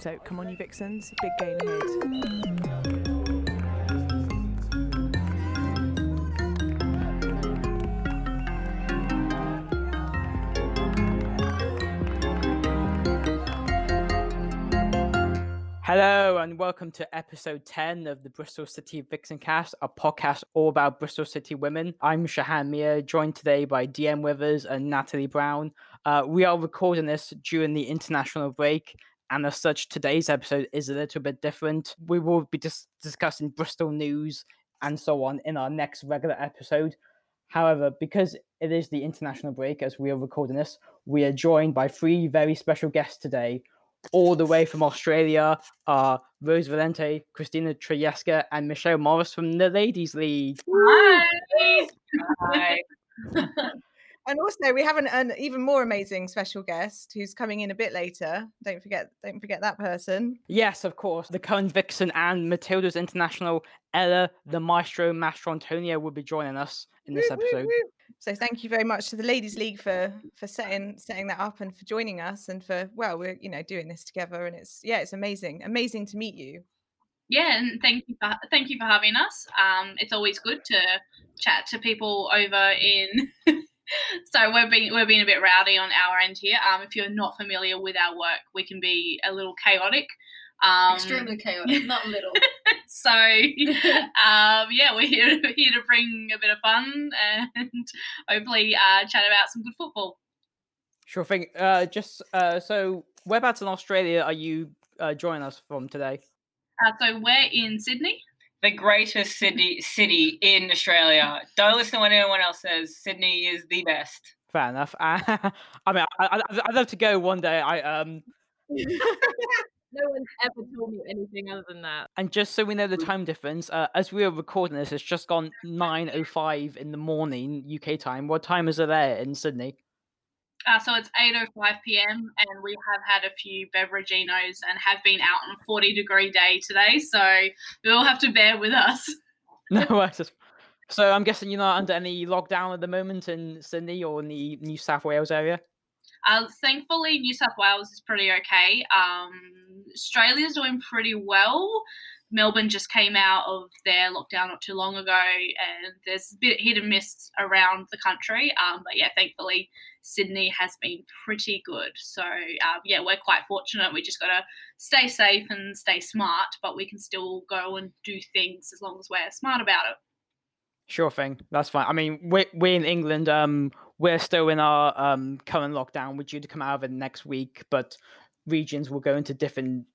So come on, you vixens, big game ahead. Hello and welcome to episode 10 of the Bristol City Vixen Cast, a podcast all about Bristol City women. I'm Shahan Mia, joined today by DM Withers and Natalie Brown. Uh, we are recording this during the international break, and as such, today's episode is a little bit different. We will be dis- discussing Bristol news and so on in our next regular episode. However, because it is the international break as we are recording this, we are joined by three very special guests today all the way from Australia are Rose Valente, Christina Trieska, and Michelle Morris from the Ladies League. Hi. Hi. And also, we have an, an even more amazing special guest who's coming in a bit later. Don't forget, don't forget that person. Yes, of course. The current Vixen and Matilda's International Ella, the Maestro, Mastrantonio will be joining us in this Woo, woo, episode. woo. So thank you very much to the Ladies League for for setting setting that up and for joining us and for well, we're you know doing this together and it's yeah, it's amazing, amazing to meet you. Yeah, and thank you for thank you for having us. Um, it's always good to chat to people over in. so we're being we're being a bit rowdy on our end here. Um, if you're not familiar with our work, we can be a little chaotic. Um, Extremely chaotic, not little. so um, yeah, we're here, here to bring a bit of fun and hopefully uh, chat about some good football. Sure thing. Uh, just uh, so, whereabouts in Australia are you uh, joining us from today? Uh, so we're in Sydney. The greatest city city in Australia. Don't listen to what anyone else says. Sydney is the best. Fair enough. I mean, I, I, I'd love to go one day. I um, No one's ever told me anything other than that. and just so we know the time difference, uh, as we are recording this, it's just gone nine oh five in the morning UK time. What time is it there in Sydney? Uh, so it's 8.05 p.m. and we have had a few beveraginos and have been out on a 40 degree day today. So you'll have to bear with us. No, worries. so I'm guessing you're not under any lockdown at the moment in Sydney or in the New South Wales area. Uh, thankfully, New South Wales is pretty okay. Um, Australia's doing pretty well. Melbourne just came out of their lockdown not too long ago, and there's a bit of hit and miss around the country. Um, but yeah, thankfully, Sydney has been pretty good. So uh, yeah, we're quite fortunate. We just got to stay safe and stay smart, but we can still go and do things as long as we're smart about it. Sure thing. That's fine. I mean, we're, we're in England. Um, we're still in our um current lockdown. We're due to come out of it next week, but regions will go into different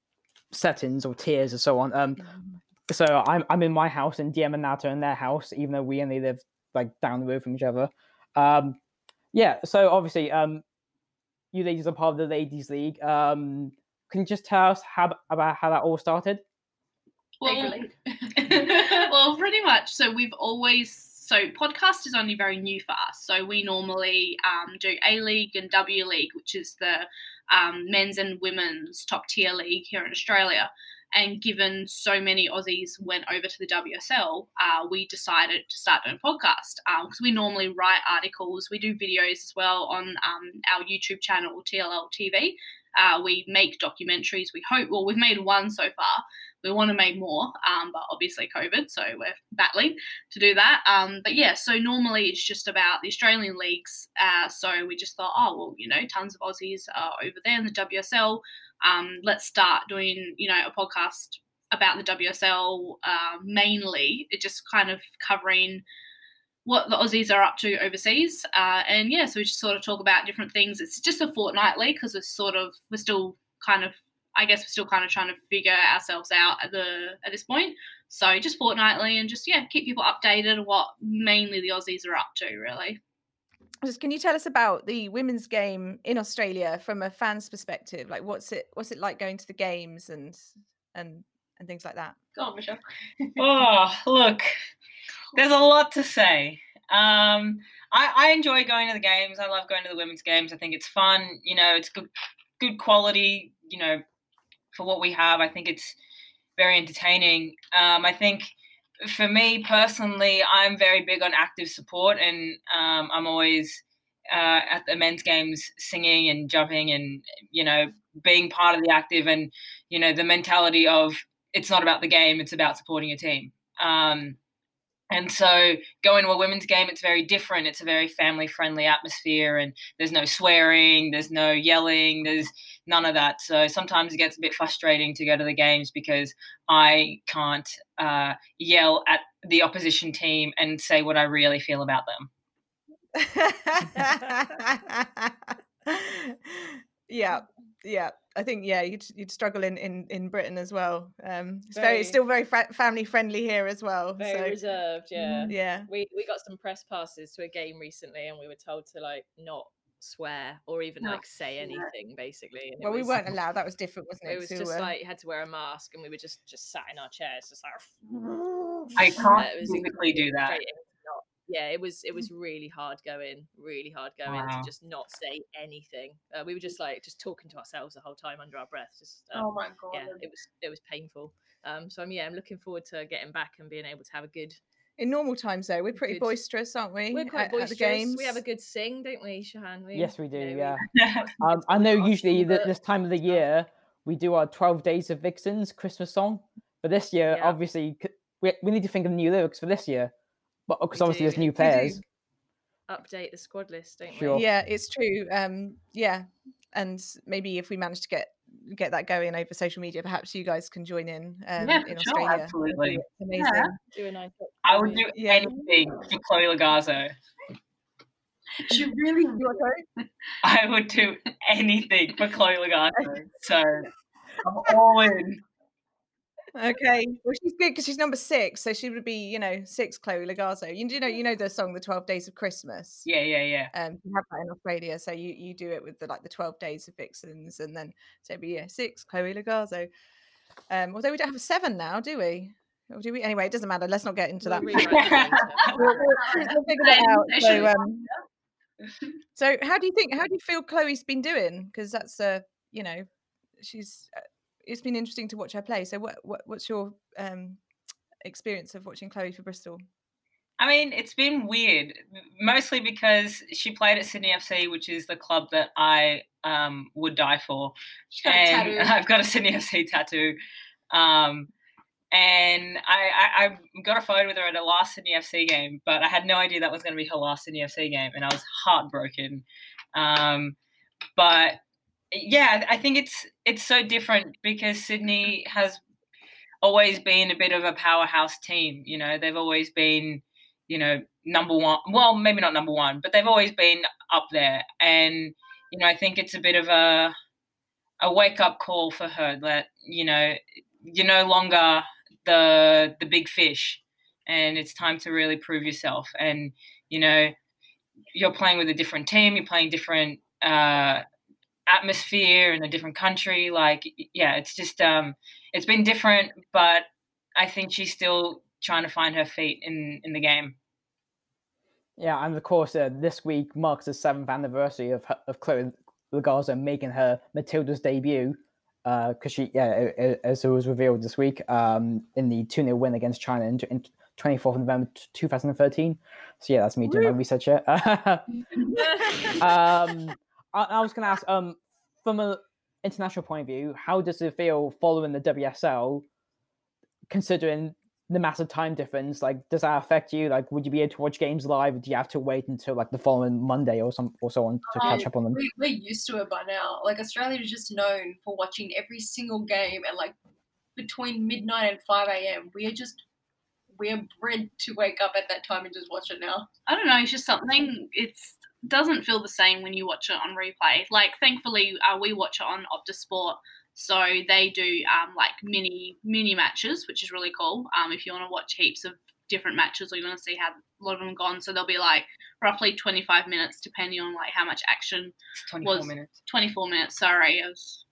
settings or tiers and so on. Um, so I'm I'm in my house and DM and Nata in their house, even though we only live like down the road from each other. Um, yeah. So obviously, um, you ladies are part of the ladies' league. Um, can you just tell us how about how that all started? Well, well, pretty much. So we've always so podcast is only very new for us. So we normally um, do A League and W League, which is the um, men's and women's top tier league here in Australia. And given so many Aussies went over to the WSL, uh, we decided to start doing podcast because we normally write articles. We do videos as well on um, our YouTube channel, TLL TV. Uh, we make documentaries. We hope, well, we've made one so far. We want to make more, um, but obviously COVID, so we're battling to do that. Um, but yeah, so normally it's just about the Australian leagues. Uh, so we just thought, oh well, you know, tons of Aussies are over there in the WSL. Um, let's start doing, you know, a podcast about the WSL uh, mainly. It just kind of covering what the Aussies are up to overseas. Uh, and yeah, so we just sort of talk about different things. It's just a fortnightly because it's sort of we're still kind of I guess we're still kind of trying to figure ourselves out at the at this point. So just fortnightly and just yeah, keep people updated on what mainly the Aussies are up to really. Just can you tell us about the women's game in Australia from a fan's perspective? Like what's it what's it like going to the games and and and things like that? Go on, Michelle. Oh, look, there's a lot to say. Um, I, I enjoy going to the games. I love going to the women's games. I think it's fun. You know, it's good, good quality. You know, for what we have, I think it's very entertaining. Um, I think for me personally, I'm very big on active support, and um, I'm always uh, at the men's games singing and jumping and you know being part of the active and you know the mentality of it's not about the game it's about supporting your team um, and so going to a women's game it's very different. It's a very family friendly atmosphere and there's no swearing there's no yelling there's none of that. So sometimes it gets a bit frustrating to go to the games because i can't uh, yell at the opposition team and say what i really feel about them. Yeah, yeah. I think yeah, you'd you'd struggle in in in Britain as well. Um, it's very, it's still very fa- family friendly here as well. Very so reserved, yeah. yeah, We we got some press passes to a game recently, and we were told to like not swear or even Not like say swear. anything, basically. And it well, we weren't allowed. That was different, wasn't it? It was to, just uh, like you had to wear a mask, and we were just just sat in our chairs, just like. i can't it physically do that frustrating to not- Yeah, it was it was really hard going, really hard going Wow. to just not say anything. Uh, we were just like just talking to ourselves the whole time under our breath. Just um, Oh my god. yeah, it was it was painful. Um, so I'm yeah, I'm looking forward to getting back and being able to have a good. in normal times though, we're pretty Good. boisterous, aren't we? We're quite at, at boisterous. the games. We have a good sing, don't we, Shahan? We, Yes, we do. you know, Yeah. we- Um, I know usually but- this time of the year we do our 12 Days of Vixens Christmas song, but this year, Yeah. obviously, we, we need to think of new lyrics for this year. But because obviously do. there's new players. update the squad list, don't Sure. we? Yeah, it's true. Um, yeah, and maybe if we manage to get get that going over social media, perhaps you guys can join in um, Yeah, in sure, Australia. absolutely. It's amazing. Do a nice. i would do Yeah. anything for chloe logarzo She really You want to i would do anything for chloe logarzo so i'm all in Okay. Well, she's good because she's number six, so she would be, you know, six. Chloe Logarzo. You do know, you know the song, "The Twelve Days of Christmas." yeah yeah yeah Um, you have that in Australia, so you you do it with the like the Twelve Days of Vixens, and then so it'd be yeah, six. Chloe Logarzo. Um, although we don't have a seven now, do we? Or do we? Anyway, it doesn't matter. Let's not get into that. rewrite it later. we'll, we'll, we'll figure that out. So, um, so how do you think? How do you feel Chloe's been doing? Because that's uh, you know, she's. It's been interesting to watch her play. So, what, what what's your um experience of watching Chloe for Bristol? I mean, it's been weird, mostly because she played at Sydney FC, which is the club that I um, would die for. And. I've got a Sydney FC tattoo. Um, and I, I, I got a photo with her at a last Sydney FC game, but I had no idea that was going to be her last Sydney FC game, and I was heartbroken. Um, but yeah, I think it's it's so different because Sydney has always been a bit of a powerhouse team. You know, they've always been, you know, number one. Well, maybe not number one, but they've always been up there. And you know, I think it's a bit of a a wake up call for her that you know you're no longer the the big fish, and it's time to really prove yourself. And you know, you're playing with a different team. You're playing different. Uh, atmosphere in a different country like yeah it's just um it's been different but i think she's still trying to find her feet in in the game Yeah, and of course, uh, this week marks the seventh anniversary of her, of Chloe Logarzo making her Matilda's debut. Uh because she, yeah, a- a- as it was revealed this week, um, in the 2 0 win against China in, in 24th November 2013. So, yeah, that's me doing my research here. um, I, I was going to ask, um, from an international point of view, how does it feel following the WSL, considering the massive time difference? Like, does that affect you? Like, would you be able to watch games live? Or do you have to wait until like the following Monday or some or so on to catch Um, up on them? we, we're used to it by now. Like Australia is just known for watching every single game at like between midnight and five a.m. We are just we are bred to wake up at that time and just watch it now. I don't know. It's just something. It's doesn't feel the same when you watch it on replay. Like, thankfully, uh, we watch it on Optus Sport, so they do um, like mini mini matches, which is really cool. Um, if you want to watch heaps of different matches, or you want to see how a lot of them gone, so they'll be like roughly 25 minutes, depending on like how much action. it's 24 Was- minutes 24 minutes. Sorry, I was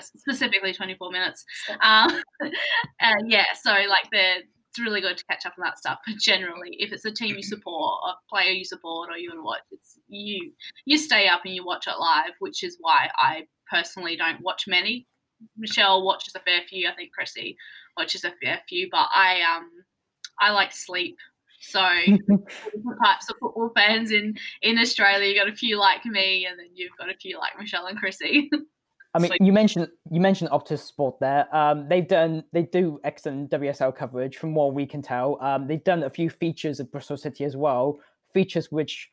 specifically 24 minutes. Um, uh, yeah, so like the it's really good to catch up on that stuff. But generally, if it's a team you support, a player you support, or you want to watch, it's you you stay up and you watch it live, which is why I personally don't watch many. Michelle watches a fair few. I think Chrissy watches a fair few, but I um I like sleep So different types of football fans in in Australia. You got a few like me, and then you've got a few like Michelle and Chrissy. I mean, you mentioned you mentioned Optus Sport there. Um, they've done they do excellent WSL coverage from what we can tell. Um, they've done a few features of Bristol City as well, features which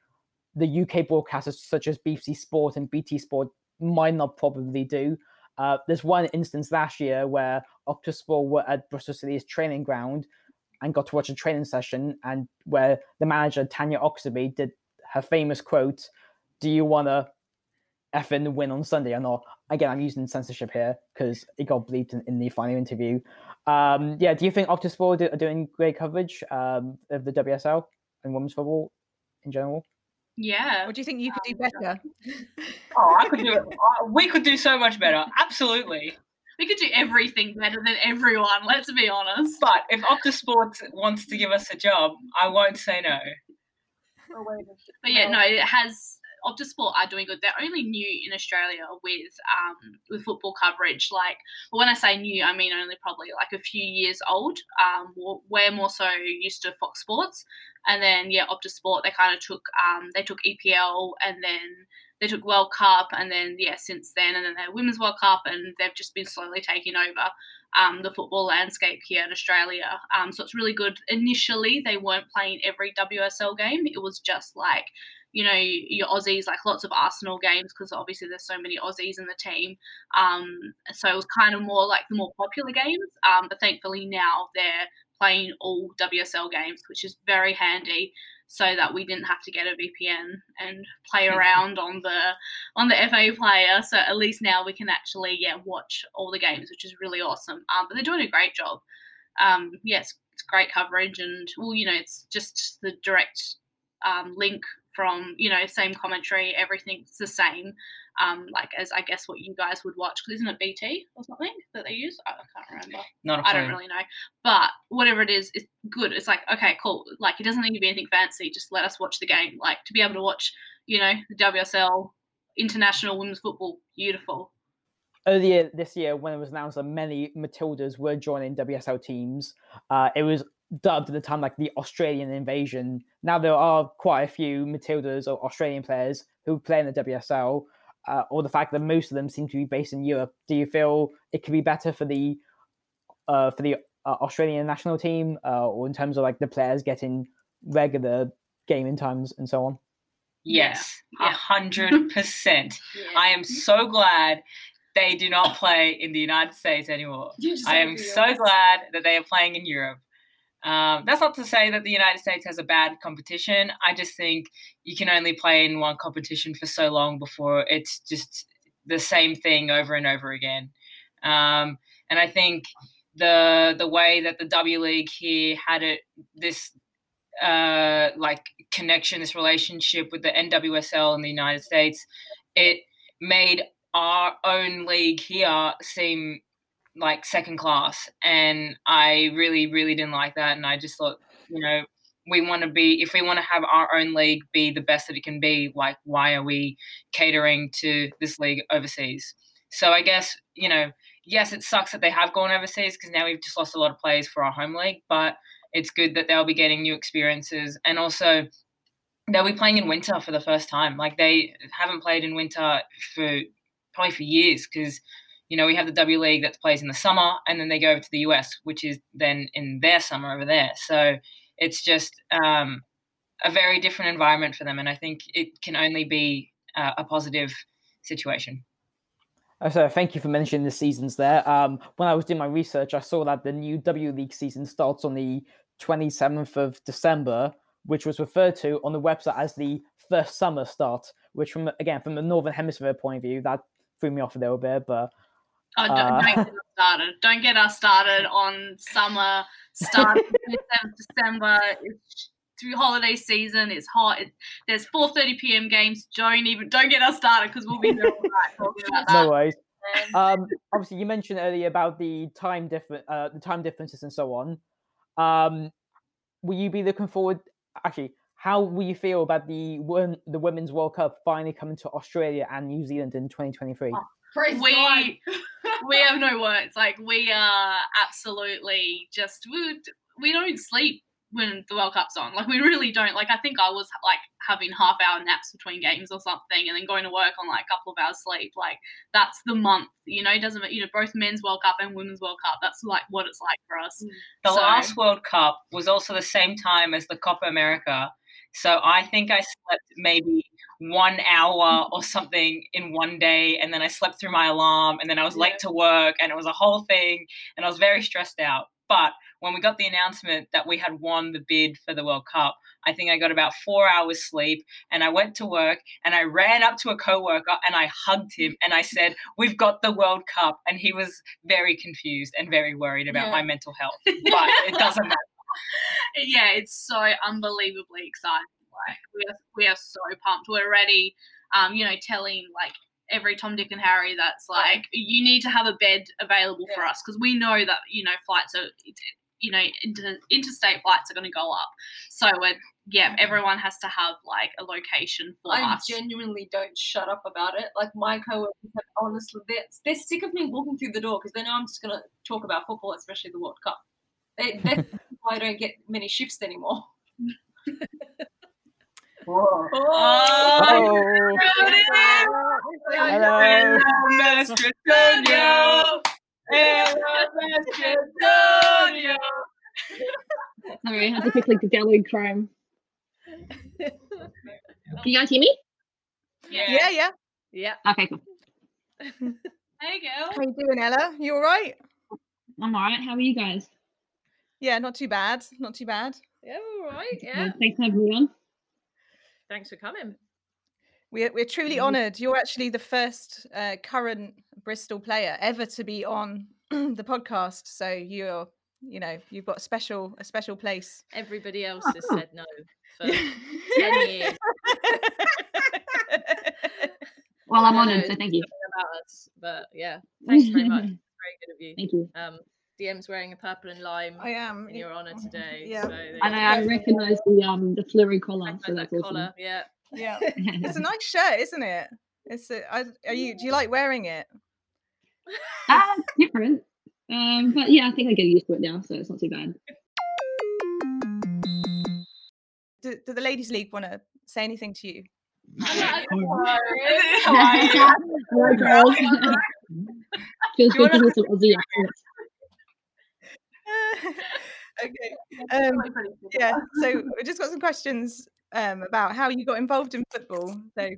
the UK broadcasters such as BBC Sport and BT Sport might not probably do. Uh, there's one instance last year where Optus Sport were at Bristol City's training ground and got to watch a training session, and where the manager Tanya Oxtoby did her famous quote, "Do you want to effing win on Sunday or not?" Again, I'm using censorship here because it got bleeped in, in, the final interview. Um, yeah, do you think Optus Sport are doing great coverage um, of the WSL and women's football in general? Yeah. What do you think you could do better? oh, I could do it. We could do so much better. Absolutely. We could do everything better than everyone. Let's be honest. But if Optus Sports wants to give us a job, I won't say no. But yeah, no, it has Optus Sport are doing good. They're only new in Australia with um, with football coverage. Like, when I say new, I mean only probably like a few years old. Um, we're more so used to Fox Sports, and then yeah, Optus Sport they kind of took um, they took EPL and then they took World Cup and then yeah since then and then their Women's World Cup and they've just been slowly taking over um, the football landscape here in Australia. Um, so it's really good. Initially, they weren't playing every WSL game. It was just like you know your Aussies, like lots of Arsenal games because obviously there's so many Aussies in the team. Um, so it was kind of more like the more popular games. Um, but thankfully now they're playing all WSL games, which is very handy so that we didn't have to get a VPN and play around on the on the FA player. So at least now we can actually yeah watch all the games, which is really awesome. Um, but they're doing a great job. Um, yes, yeah, it's, it's great coverage, and well, you know, it's just the direct um, link from you know same commentary, everything's the same um, like as I guess what you guys would watch because isn't it BT or something that they use? I, can't remember. Not I don't really know, but whatever it is, it's good. It's like okay, cool. Like it doesn't need to be anything fancy. Just let us watch the game. Like to be able to watch, you know, the WSL international women's football, beautiful. Earlier this year, when it was announced that many Matildas were joining WSL teams, uh, it was dubbed at the time like the Australian invasion. Now there are quite a few Matildas or Australian players who play in the WSL, uh, or the fact that most of them seem to be based in Europe, do you feel it could be better for the uh, for the uh, Australian national team, uh, or in terms of like the players getting regular gaming times and so on? Yes, a hundred percent. I am so glad they do not play in the United States anymore. I am so glad that they are playing in Europe. Um, that's not to say that the United States has a bad competition. I just think you can only play in one competition for so long before it's just the same thing over and over again. Um, and I think the the way that the W League here had it this uh, like connection, this relationship with the NWSL in the United States, it made our own league here seem like second class and i really really didn't like that and i just thought you know we want to be if we want to have our own league be the best that it can be like why are we catering to this league overseas? So i guess you know yes it sucks that they have gone overseas because now we've just lost a lot of players for our home league but it's good that they'll be getting new experiences and also they'll be playing in winter for the first time like they haven't played in winter for probably for years because you know, we have the W League that plays in the summer, and then they go over to the US, which is then in their summer over there. So it's just um, a very different environment for them, and I think it can only be uh, a positive situation. Uh, so thank you for mentioning the seasons there. Um, when I was doing my research, I saw that the new W League season starts on the 27th of December, which was referred to on the website as the first summer start. Which, from again from the northern hemisphere point of view, that threw me off a little bit. But Oh, don't, uh, don't, get us started. Don't get us started on summer. Start December. It's through holiday season. It's hot. It, there's 4:30 p.m. games. Don't even don't get us started because we'll be there all night talking about that. No worries. Um, obviously, you mentioned earlier about the time different, uh, the time differences and so on. Um, will you be looking forward? Actually, how will you feel about the the Women's World Cup finally coming to Australia and New Zealand in 2023? Oh, Praise we we have no words. Like we are absolutely just we, we don't sleep when the World Cup's on. Like we really don't. Like I think I was like having half hour naps between games or something, and then going to work on like a couple of hours sleep. Like that's the month. You know, it doesn't you know both men's World Cup and women's World Cup. That's like what it's like for us. The So- last World Cup was also the same time as the Copa America. So I think I slept maybe one hour mm. or something in one day, and then I slept through my alarm, and then I was late to work, and it was a whole thing, and I was very stressed out. But when we got the announcement that we had won the bid for the World Cup, I think I got about four hours sleep, and I went to work, and I ran up to a coworker, and I hugged him, and I said, "We've got the World Cup," and he was very confused and very worried about Yeah. my mental health. But it doesn't matter. yeah, it's so unbelievably exciting. Like we are, we are so pumped. We're already, um, you know, telling like every Tom, Dick, and Harry that's like you need to have a bed available for us because we know that you know flights are, you know, inter, interstate flights are going to go up. So we're yeah, everyone has to have like a location for I us. genuinely don't shut up about it. Like my coworkers have honestly, they're, they're sick of me walking through the door because they know I'm just gonna talk about football, especially the World Cup. They, that's why I don't get many shifts anymore. Whoa. Oh, hello. Macedonia. Macedonia. Sorry, I had to quickly download Chrome. Can you guys hear me? Yeah, yeah. Yeah. Okay, cool. There you go. How you doing, Ella? You all right? I'm alright. How are you guys? Yeah, not too bad. Not too bad. Yeah, all right. Yeah. Thanks for having me on. Thanks for coming. We're, we're truly Mhm. honoured. You're actually the first uh, current Bristol player ever to be on the podcast. So you're, you know, you've got a special a special place. Everybody else has said no for 10 years Well, I'm honoured, so thank you. about us. But yeah, thanks very much. Very good of you. thank you. Um, DM's wearing a purple and lime I am. in your honour today. Yeah. So there I go. I recognise the um the fluoro collar, so that that's awesome. Yeah. Yeah, it's a nice shirt, isn't it? It's a, I, are you? Do you like wearing it? Ah, it's different. Um, but yeah, I think I get used to it now, so it's not too bad. Do, do the ladies' league want to say anything to you? Hello, girls. Feels Do you good to wanna- some Aussie accents. okay. Um, yeah. So we just got some questions um, about how you got involved in football. So,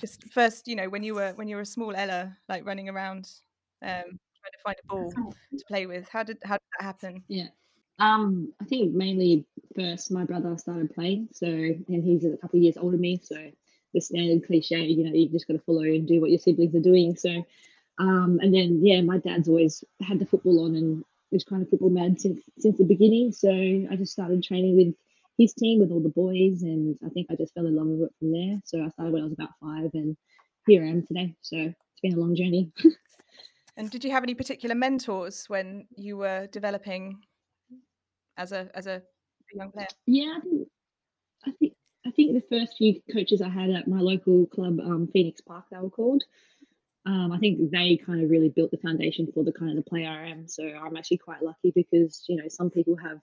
just first, you know, when you were when you were a small Ella, like running around, um, trying to find a ball to play with. How did how did that happen? Yeah. Um, I think mainly first my brother started playing, so and he's a couple of years older than me, so the standard cliche, you know, you've just got to follow and do what your siblings are doing. So, um, and then yeah, my dad's always had the football on and was kind of football mad since since the beginning. So I just started training with his team with all the boys, and I think I just fell in love with it from there. So I started when I was about five, and here I am today. So it's been a long journey. And did you have any particular mentors when you were developing as a as a young player? Yeah, I think, I think I think the first few coaches I had at my local club, um, Phoenix Park, they were called. Um, I think they kind of really built the foundation for the kind of the player I am. So I'm actually quite lucky because you know some people have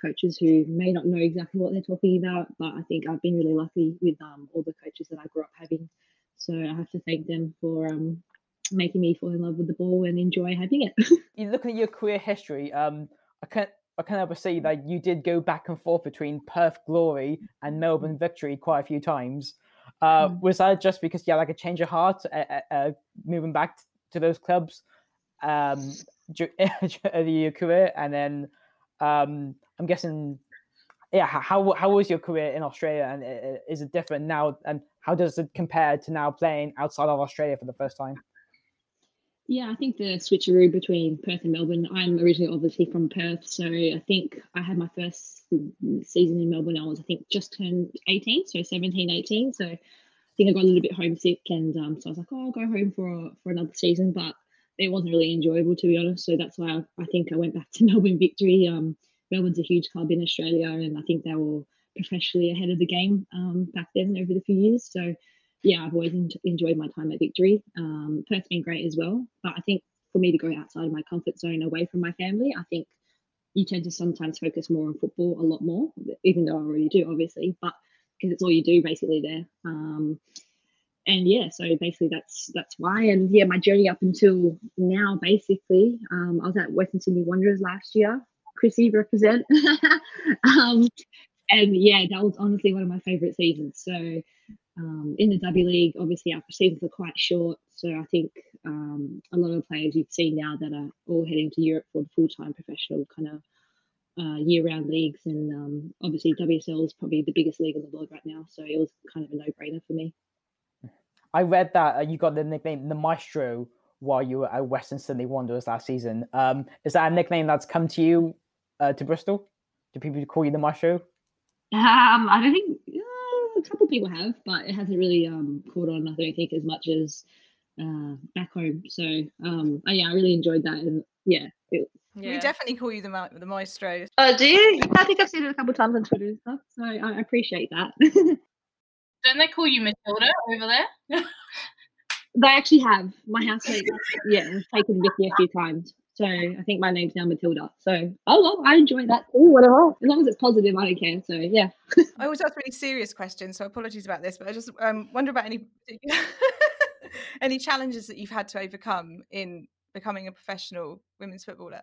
coaches who may not know exactly what they're talking about, but I think I've been really lucky with um, all the coaches that I grew up having. So I have to thank them for um, making me fall in love with the ball and enjoy having it. you look at your career history, um, I can't I can't ever see that you did go back and forth between Perth Glory and Melbourne Victory quite a few times. Uh, Mm. Was that just because you had like a change of heart, uh, uh, uh, moving back to those clubs um, your career, and then um, I'm guessing, yeah, how how was your career in Australia, and i- is it different now, and how does it compare to now playing outside of Australia for the first time? Yeah, I think the switcheroo between Perth and Melbourne. I'm originally obviously from Perth, so I think I had my first season in Melbourne. I was, I think, just turned 18, so 17, 18. So I think I got a little bit homesick, and um, so I was like, oh, I'll go home for for another season, but it wasn't really enjoyable to be honest. So that's why I, I think I went back to Melbourne Victory. Um, Melbourne's a huge club in Australia, and I think they were professionally ahead of the game um, back then over the few years. So yeah, I've always en- enjoyed my time at Victory. Um, Perth's been great as well, but I think for me to go outside of my comfort zone, away from my family, I think you tend to sometimes focus more on football a lot more, even though I already do, obviously, but because it's all you do basically there. Um, and yeah, so basically that's that's why. And yeah, my journey up until now, basically, um, I was at Western Sydney Wanderers last year. Chrissy represent. um, and yeah, that was honestly one of my favourite seasons. So um, in the W League, obviously our seasons are quite short. So I think um, a lot of players you've seen now that are all heading to Europe for the full time professional kind of uh, year round leagues. And um, obviously WSL is probably the biggest league in the world right now. So it was kind of a no brainer for me. I read that uh, you got the nickname the Maestro while you were at Western Sydney Wanderers last season. Um, is that a nickname that's come to you uh, to Bristol? Do people call you the Maestro? Um, I don't think a couple people have, but it hasn't really um, caught on. I don't think as much as uh, back home. So um, oh, yeah, I really enjoyed that, and yeah, it, yeah. We definitely call you the the maestro. Oh, do you? I think I've seen it a couple times on Twitter and stuff, so I appreciate that. Don't they call you Matilda over there? they actually have. My housemate, yeah, has taken Vicky a few times. So I think my name's now Matilda. So oh well, I enjoy that too. Whatever, as long as it's positive, I don't care. So yeah. I always ask really serious questions, so apologies about this, but I just um, wonder about any any challenges that you've had to overcome in becoming a professional women's footballer.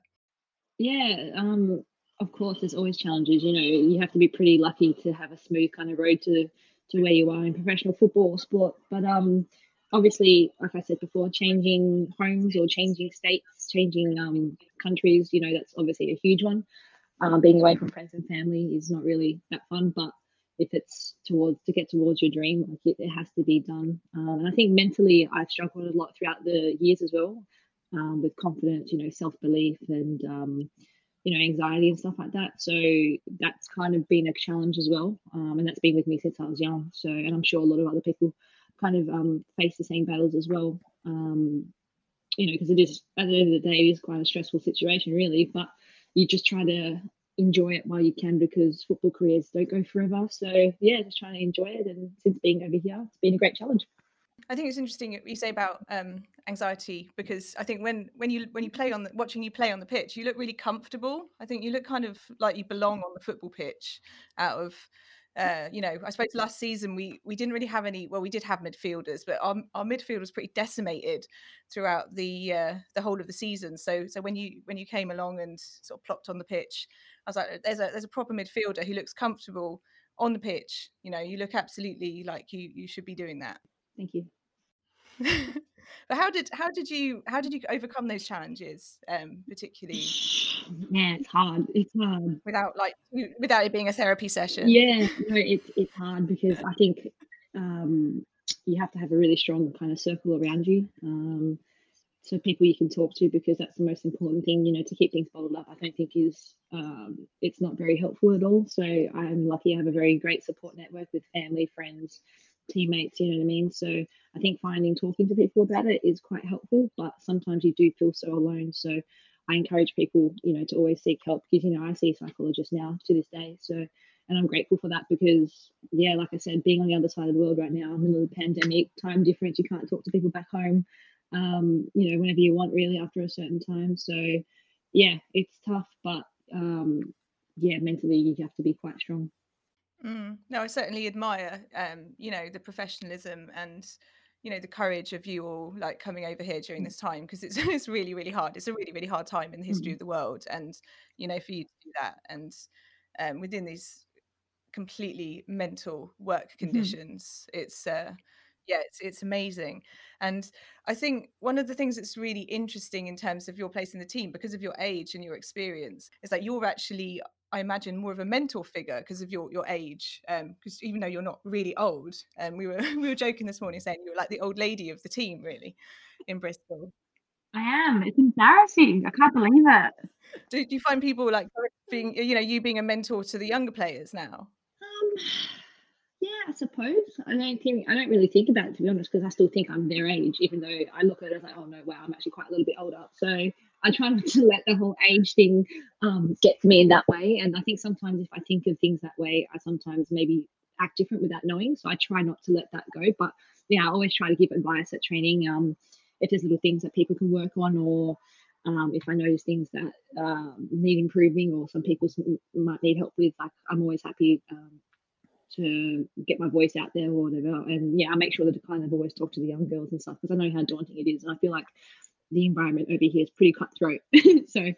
Yeah, um, of course, there's always challenges. You know, you have to be pretty lucky to have a smooth kind of road to to where you are in professional football sport. But um, obviously, like I said before, changing homes or changing states, changing um, countries, you know, that's obviously a huge one. Um, being away from friends and family is not really that fun, but if it's towards to get towards your dream, like it, it has to be done. Um, and I think mentally, I've struggled a lot throughout the years as well, um, with confidence, you know, self belief, and um, you know, anxiety and stuff like that. So that's kind of been a challenge as well, um, and that's been with me since I was young. So, and I'm sure a lot of other people kind of um, face the same battles as well. Um, you know, because it is at the end of the day, it is quite a stressful situation, really. But you just try to enjoy it while you can because football careers don't go forever. So yeah, just trying to enjoy it. And since being over here, it's been a great challenge. I think it's interesting what you say about um, anxiety because I think when when you when you play on the, watching you play on the pitch, you look really comfortable. I think you look kind of like you belong on the football pitch out of uh, you know, I suppose last season we we didn't really have any. Well, we did have midfielders, but our, our midfield was pretty decimated throughout the uh, the whole of the season. So so when you when you came along and sort of plopped on the pitch, I was like, there's a there's a proper midfielder who looks comfortable on the pitch. You know, you look absolutely like you you should be doing that. Thank you. but how did how did you how did you overcome those challenges um particularly yeah it's hard it's hard. without like without it being a therapy session? Yeah no it's it's hard because i think um you have to have a really strong kind of circle around you um so people you can talk to because that's the most important thing you know to keep things bottled up i don't think is um, it's not very helpful at all. So i'm lucky i have a very great support network with family friends teammates, you know what I mean? So I think finding talking to people about it is quite helpful, but sometimes you do feel so alone. So I encourage people, you know, to always seek help because, you know, I see psychologists now to this day. So, and I'm grateful for that because, yeah, like I said, being on the other side of the world right now, in the pandemic, time difference, you can't talk to people back home, um, you know, whenever you want, really, after a certain time. So, yeah, it's tough, but um, yeah, mentally, you have to be quite strong. Mm. No, I certainly admire, um, you know, the professionalism and, you know, the courage of you all like coming over here during mm. this time because it's it's really really hard. It's a really really hard time in the history mm. of the world, and you know, for you to do that and um, within these completely mental work mm-hmm. conditions, it's uh, yeah, it's it's amazing. And I think one of the things that's really interesting in terms of your place in the team, because of your age and your experience, is that you're actually I imagine more of a mentor figure because of your your age. Because um, even though you're not really old, and um, we were we were joking this morning saying you were like the old lady of the team, really, in Bristol. I am. It's embarrassing. I can't believe it. Do, do you find people like being, you know, you being a mentor to the younger players now? Um, yeah, I suppose. I don't think I don't really think about it to be honest, because I still think I'm their age, even though I look at it as like, oh no, wow, I'm actually quite a little bit older. So I try not to let the whole age thing um, get to me in that way. And I think sometimes if I think of things that way, I sometimes maybe act different without knowing. So I try not to let that go. But yeah, I always try to give advice at training. Um, if there's little things that people can work on or Um, if I notice things that um, need improving or some people might need help with, like I'm always happy um, to get my voice out there or whatever. And yeah, I make sure that I kind of always talk to the young girls and stuff because I know how daunting it is, and I feel like the environment over here is pretty cutthroat. so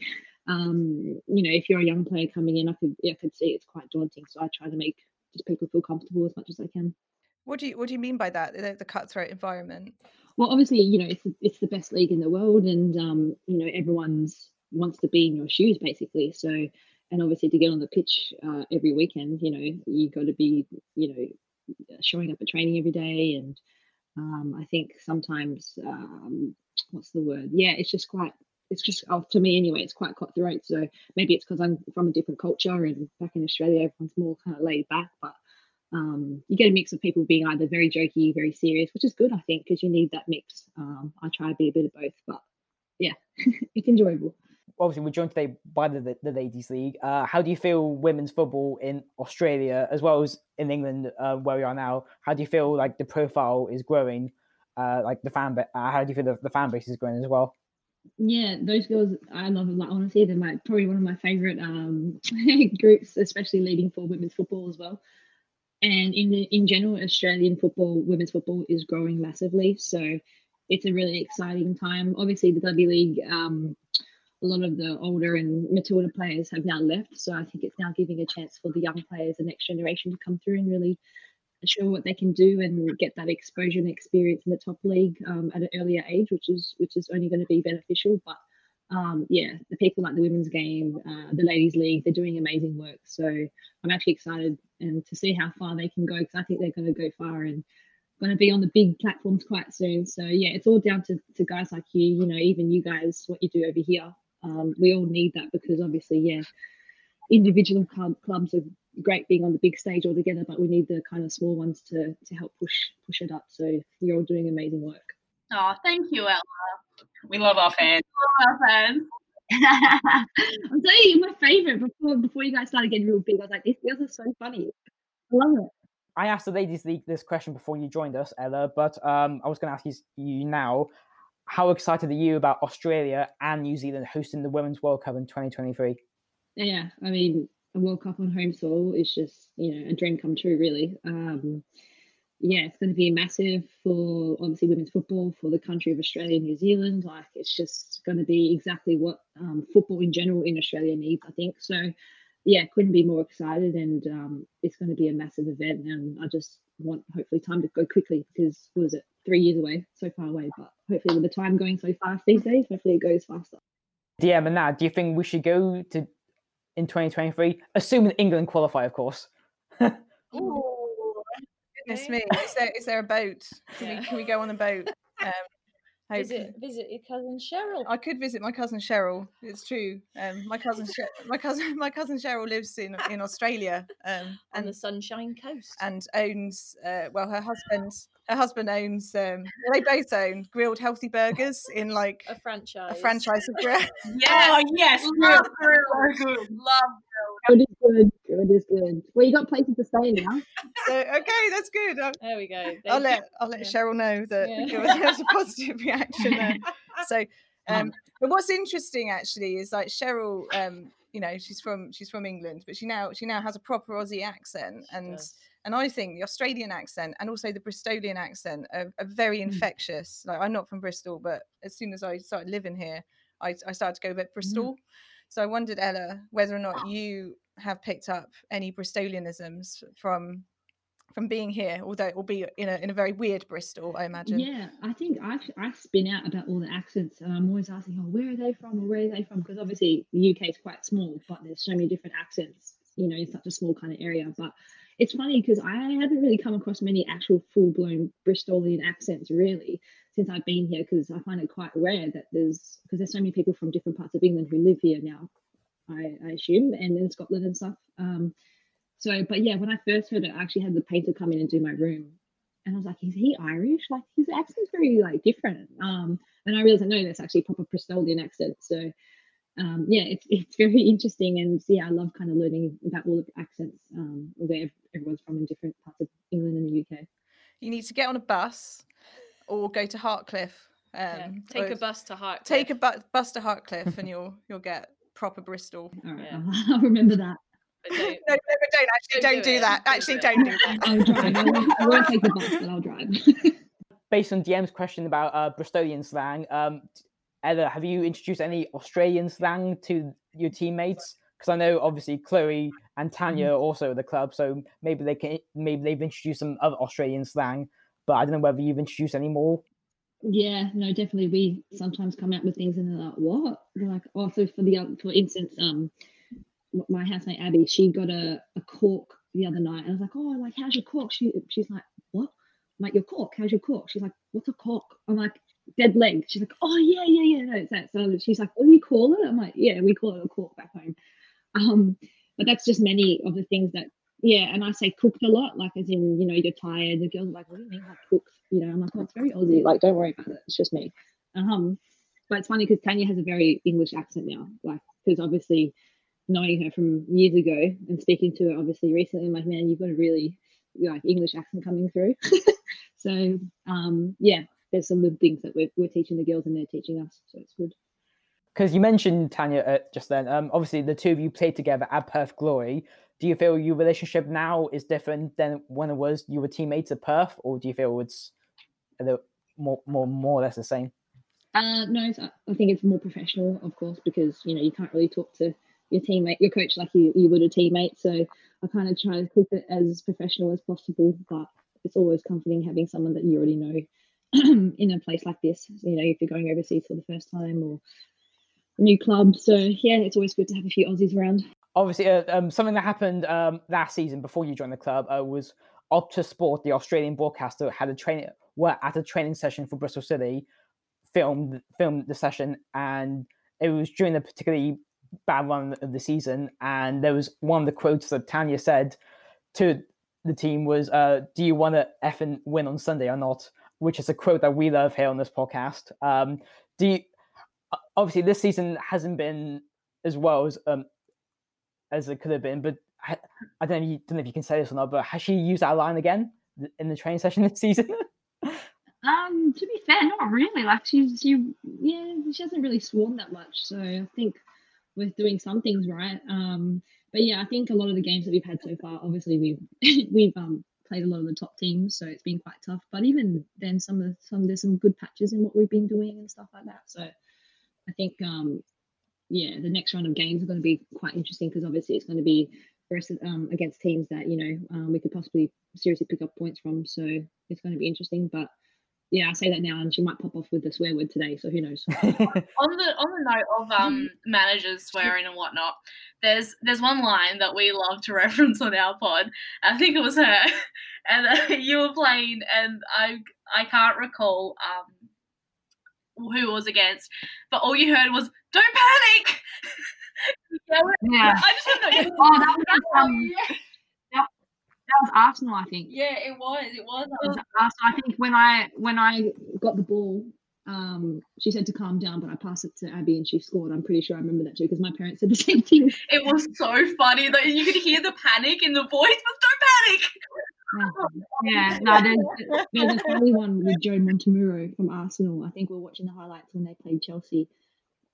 um, you know, if you're a young player coming in, I could I could see it's quite daunting. So I try to make just people feel comfortable as much as I can. What do you What do you mean by that? The, the cutthroat environment. Well, obviously, you know, it's it's the best league in the world, and um, you know, everyone's wants to be in your shoes, basically. So, and obviously, to get on the pitch uh, every weekend, you know, you got to be, you know, showing up at training every day, and um, I think sometimes, um, what's the word? Yeah, it's just quite. It's just oh, to me anyway. It's quite cutthroat. So maybe it's because I'm from a different culture, and back in Australia, everyone's more kind of laid back. But um, you get a mix of people being either very jokey, very serious, which is good, I think, because you need that mix. Um, I try to be a bit of both, but yeah, it's enjoyable. Obviously, we're joined today by the, the Ladies League. Uh, how do you feel women's football in Australia, as well as in England, uh, where we are now? How do you feel like the profile is growing? Uh, like the fan, ba- uh, how do you feel the, the fan base is growing as well? yeah, those girls, I love them. Like honestly, they're my probably one of my favorite um, groups, especially leading for women's football as well and in in general, Australian football, women's football is growing massively. So it's a really exciting time. Obviously, the W League, um, a lot of the older and Matilda players have now left. So I think it's now giving a chance for the young players, the next generation, to come through and really show what they can do and get that exposure and experience in the top league um, at an earlier age, which is which is only going to be beneficial. But um, yeah, the people like the women's game, uh, the ladies' league, they're doing amazing work. So I'm actually excited and to see how far they can go because I think they're going to go far and going to be on the big platforms quite soon. So yeah, it's all down to, to guys like you, you know, even you guys, what you do over here. Um, we all need that because obviously, yeah, individual club, clubs are great being on the big stage all together, but we need the kind of small ones to to help push push it up. So you're all doing amazing work. Oh, thank you, Ella. We love our fans. We love our fans. I'm telling you, my favorite before before you guys started getting real big. I was like, these girls are so funny. I love it. I asked the ladies league this question before you joined us, Ella, but um, I was going to ask you, you now. How excited are you about Australia and New Zealand hosting the Women's World Cup in 2023? Yeah, I mean, a World Cup on home soil is just you know a dream come true, really. Um, yeah, it's going to be massive for obviously women's football for the country of Australia and New Zealand. Like it's just going to be exactly what um, football in general in Australia needs, I think. So, yeah, couldn't be more excited, and um, it's going to be a massive event. And I just want hopefully time to go quickly because what is it, three years away, so far away. But hopefully, with the time going so fast these days, hopefully it goes faster. DM and that, do you think we should go to in 2023, assuming England qualify, of course? Ooh goodness me! Is there is there a boat? Can yeah. we can we go on a boat? Um, visit visit your cousin Cheryl. I could visit my cousin Cheryl. It's true. Um, my cousin my cousin my cousin Cheryl lives in in Australia. Um, on the Sunshine Coast, and owns uh, well her husband her husband owns um they both own Grill'd healthy burgers in like a franchise a franchise of grill yes oh, yes love grill good love Good is good. Good good. Well, you got places to stay now. So okay, that's good. I'll, there we go. I'll let I'll let yeah. Cheryl know that yeah. there was a positive reaction there. So, um, but what's interesting actually is like Cheryl, um, you know, she's from she's from England, but she now she now has a proper Aussie accent, and and I think the Australian accent and also the Bristolian accent are, are very mm. infectious. Like I'm not from Bristol, but as soon as I started living here, I, I started to go a bit mm. Bristol. Mm. So I wondered, Ella, whether or not ah. you have picked up any Bristolianisms from from being here, although it will be in a in a very weird Bristol, I imagine. Yeah, I think I I spin out about all the accents, and I'm always asking, oh, where are they from, or where are they from? Because obviously the UK is quite small, but there's so many different accents, you know, in such a small kind of area. But it's funny because I haven't really come across many actual full blown Bristolian accents really since I've been here because I find it quite rare that there's because there's so many people from different parts of England who live here now, I, I assume, and in Scotland and stuff. Um, so, but yeah, when I first heard it, I actually had the painter come in and do my room, and I was like, "Is he Irish? Like his accent's very like different." Um, and I realized, no, that's actually proper Bristolian accent. So, um, yeah, it's it's very interesting, and yeah, I love kind of learning about all the accents um, where everyone's from in different parts of England and the UK. You need to get on a bus or go to Hartcliffe Um, Yeah. Take a bus to Hartcliffe. take a bu- bus to Hartcliffe, and you'll you'll get proper Bristol. All right, Yeah. I'll, I'll remember that. But no, don't, no, but don't actually Don't don't, do do, that. Don't Actually, do don't do that. I'll drive. I won't, I won't take the bus, but I'll drive. Based on DM's question about uh, Bristolian slang, um, Ella, have you introduced any Australian slang to your teammates? Because I know obviously Chloe and Tanya are also at the club, so maybe they can maybe they've introduced some other Australian slang, but I don't know whether you've introduced any more. Yeah, no, definitely. We sometimes come out with things and they're like, "What?" They're like, "Oh, so for the for instance, um, my housemate Abby, she got a, a cork the other night, and I was like, "Oh, like how's your cork?" She she's like, "What?" I'm like, "Your cork? How's your cork?" She's like, "What's a cork?" I'm like, "Dead leg." She's like, "Oh yeah, yeah, yeah, no, it's that." So she's like, oh, you call it?" I'm like, "Yeah, we call it a cork back home." Um, but that's just many of the things that yeah, and I say cooked a lot, like as in, you know, you're tired. The girls are like, what do you mean like cooked? You know, I'm like, oh, it's very Aussie. Like, don't worry about it. It's just me. Um, but it's funny because Tanya has a very English accent now, like because obviously knowing her from years ago and speaking to her obviously recently, I'm like, man, you've got a really like English accent coming through. so um, yeah, there's some good things that we're, we're teaching the girls and they're teaching us, so it's good. Because you mentioned Tanya uh, just then. Um, obviously the two of you played together at Perth Glory. Do you feel your relationship now is different than when it was you were teammates at Perth, or do you feel it's a little more more more or less the same? Uh, no, it's, I think it's more professional, of course, because you know you can't really talk to your teammate, your coach, like you, you would a teammate. So I kind of try to keep it as professional as possible, but it's always comforting having someone that you already know in a place like this. You know, if you're going overseas for the first time or a new club. So yeah, it's always good to have a few Aussies around. Obviously, uh, um, something that happened um, last season before you joined the club uh, was Optus Sport, the Australian broadcaster, had a training were at a training session for Bristol City, filmed filmed the session, and it was during a particularly bad run of the season. And there was one of the quotes that Tanya said to the team was, uh, "Do you want to effing win on Sunday or not?" Which is a quote that we love here on this podcast. Um, do you, obviously this season hasn't been as well as um, as it could have been, but I, I don't know if you don't know if you can say this or not, but has she used that line again in the training session this season? Um, to be fair, not really. Like she's she yeah, she hasn't really sworn that much. So I think we're doing some things right. Um, but yeah, I think a lot of the games that we've had so far, obviously we've we've um played a lot of the top teams, so it's been quite tough. But even then, some of the, some there's some good patches in what we've been doing and stuff like that. So I think um yeah, the next round of games are going to be quite interesting because obviously it's going to be versus um against teams that you know um, we could possibly seriously pick up points from. So it's going to be interesting, but yeah, I say that now, and she might pop off with the swear word today. So who knows? on the on the note of um managers swearing and whatnot, there's there's one line that we love to reference on our pod. I think it was her, and uh, you were playing, and I I can't recall um who it was against, but all you heard was "Don't panic." Yell it. Yeah. I just want to know. Oh, that was, um, yeah. that was Arsenal, I think. yeah, it was. It was. It was Arsenal. I think when I when I got the ball, um, she said to calm down, but I passed it to Abby and she scored. I'm pretty sure I remember that too because my parents said the same thing. It was so funny that you could hear the panic in the voice, but don't panic. Yeah, no, there's, there's a funny one with Joe Montemurro from Arsenal. I think we are watching the highlights when they played Chelsea.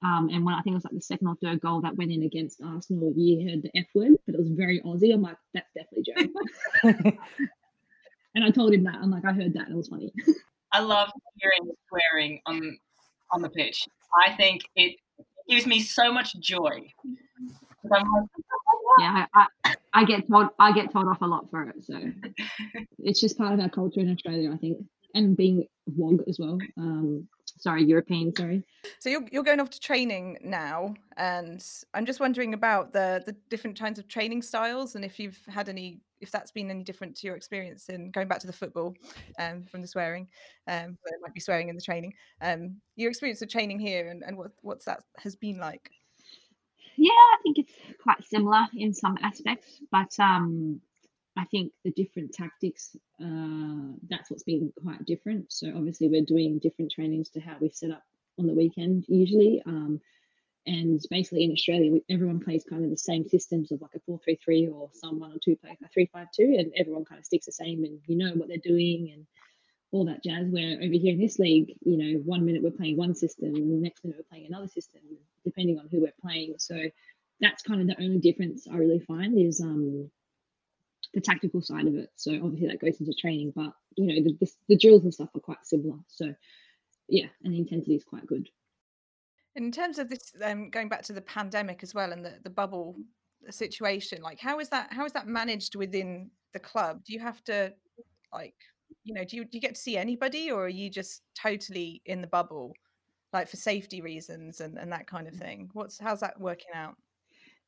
Um, and when I think it was like the second or third goal that went in against Arsenal, you heard the F word, but it was very Aussie. I'm like, that's definitely Joe. and I told him that. I'm like, I heard that. And it was funny. I love hearing swearing on on the pitch. I think it gives me so much joy. I'm like, yeah, I, I, I get told I get told off a lot for it. So it's just part of our culture in Australia, I think, and being WOG as well. Um, sorry, European. Sorry. So you're you're going off to training now, and I'm just wondering about the the different kinds of training styles, and if you've had any, if that's been any different to your experience in going back to the football, um, from the swearing, um, it might be swearing in the training, um, your experience of training here, and and what what's that has been like. Yeah, I think it's quite similar in some aspects, but um, I think the different tactics, uh, that's what's been quite different. So obviously we're doing different trainings to how we set up on the weekend usually. Um, and basically in Australia, we, everyone plays kind of the same systems of like a four three three or some one or two play a three five two, and everyone kind of sticks the same, and you know what they're doing. And all that jazz. Where over here in this league, you know, one minute we're playing one system, and the next minute we're playing another system, depending on who we're playing. So that's kind of the only difference I really find is um, the tactical side of it. So obviously that goes into training, but you know the, the, the drills and stuff are quite similar. So yeah, and the intensity is quite good. In terms of this, um, going back to the pandemic as well and the, the bubble situation, like how is that how is that managed within the club? Do you have to like you know do you do you get to see anybody or are you just totally in the bubble like for safety reasons and, and that kind of thing what's how's that working out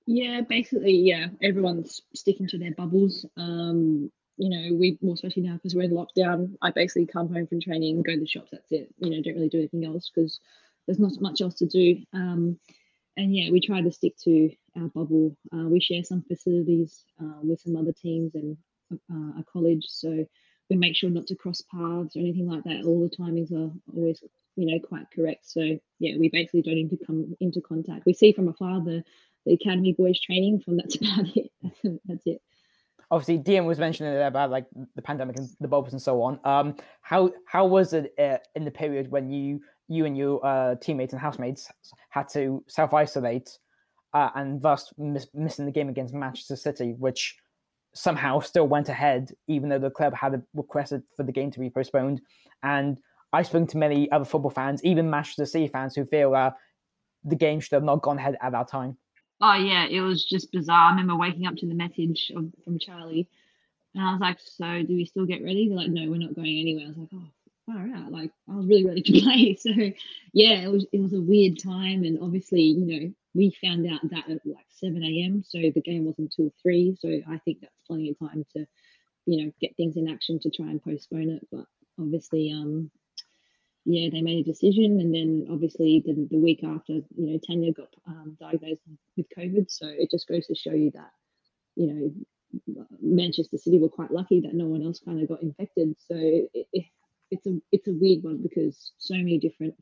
yeah basically yeah everyone's sticking to their bubbles um you know we more especially now because we're in lockdown i basically come home from training go to the shops that's it you know don't really do anything else because there's not much else to do um and yeah we try to stick to our bubble uh, we share some facilities uh, with some other teams and uh, a college so we make sure not to cross paths or anything like that. All the timings are always, you know, quite correct. So yeah, we basically don't need to come into contact. We see from afar the the academy boys training. From that's about it. that's it. Obviously, DM was mentioning about like the pandemic and the bubbles and so on. Um, how how was it uh, in the period when you you and your uh, teammates and housemates had to self isolate uh, and thus miss, missing the game against Manchester City, which somehow still went ahead, even though the club had requested for the game to be postponed. And I've spoken to many other football fans, even Manchester City fans, who feel uh, the game should have not gone ahead at that time. Oh yeah, it was just bizarre. I remember waking up to the message of, from Charlie, and I was like, "So, do we still get ready?" They're like, "No, we're not going anywhere." I was like, "Oh, far out!" Like I was really ready to play. So, yeah, it was it was a weird time, and obviously, you know, we found out that at like 7 a.m. So the game wasn't until 3. So I think that's plenty of time to, you know, get things in action to try and postpone it. But obviously, um, yeah, they made a decision. And then obviously the, the week after, you know, Tanya got um, diagnosed with COVID. So it just goes to show you that, you know, Manchester City were quite lucky that no one else kind of got infected. So it, it, it's a it's a weird one because so many different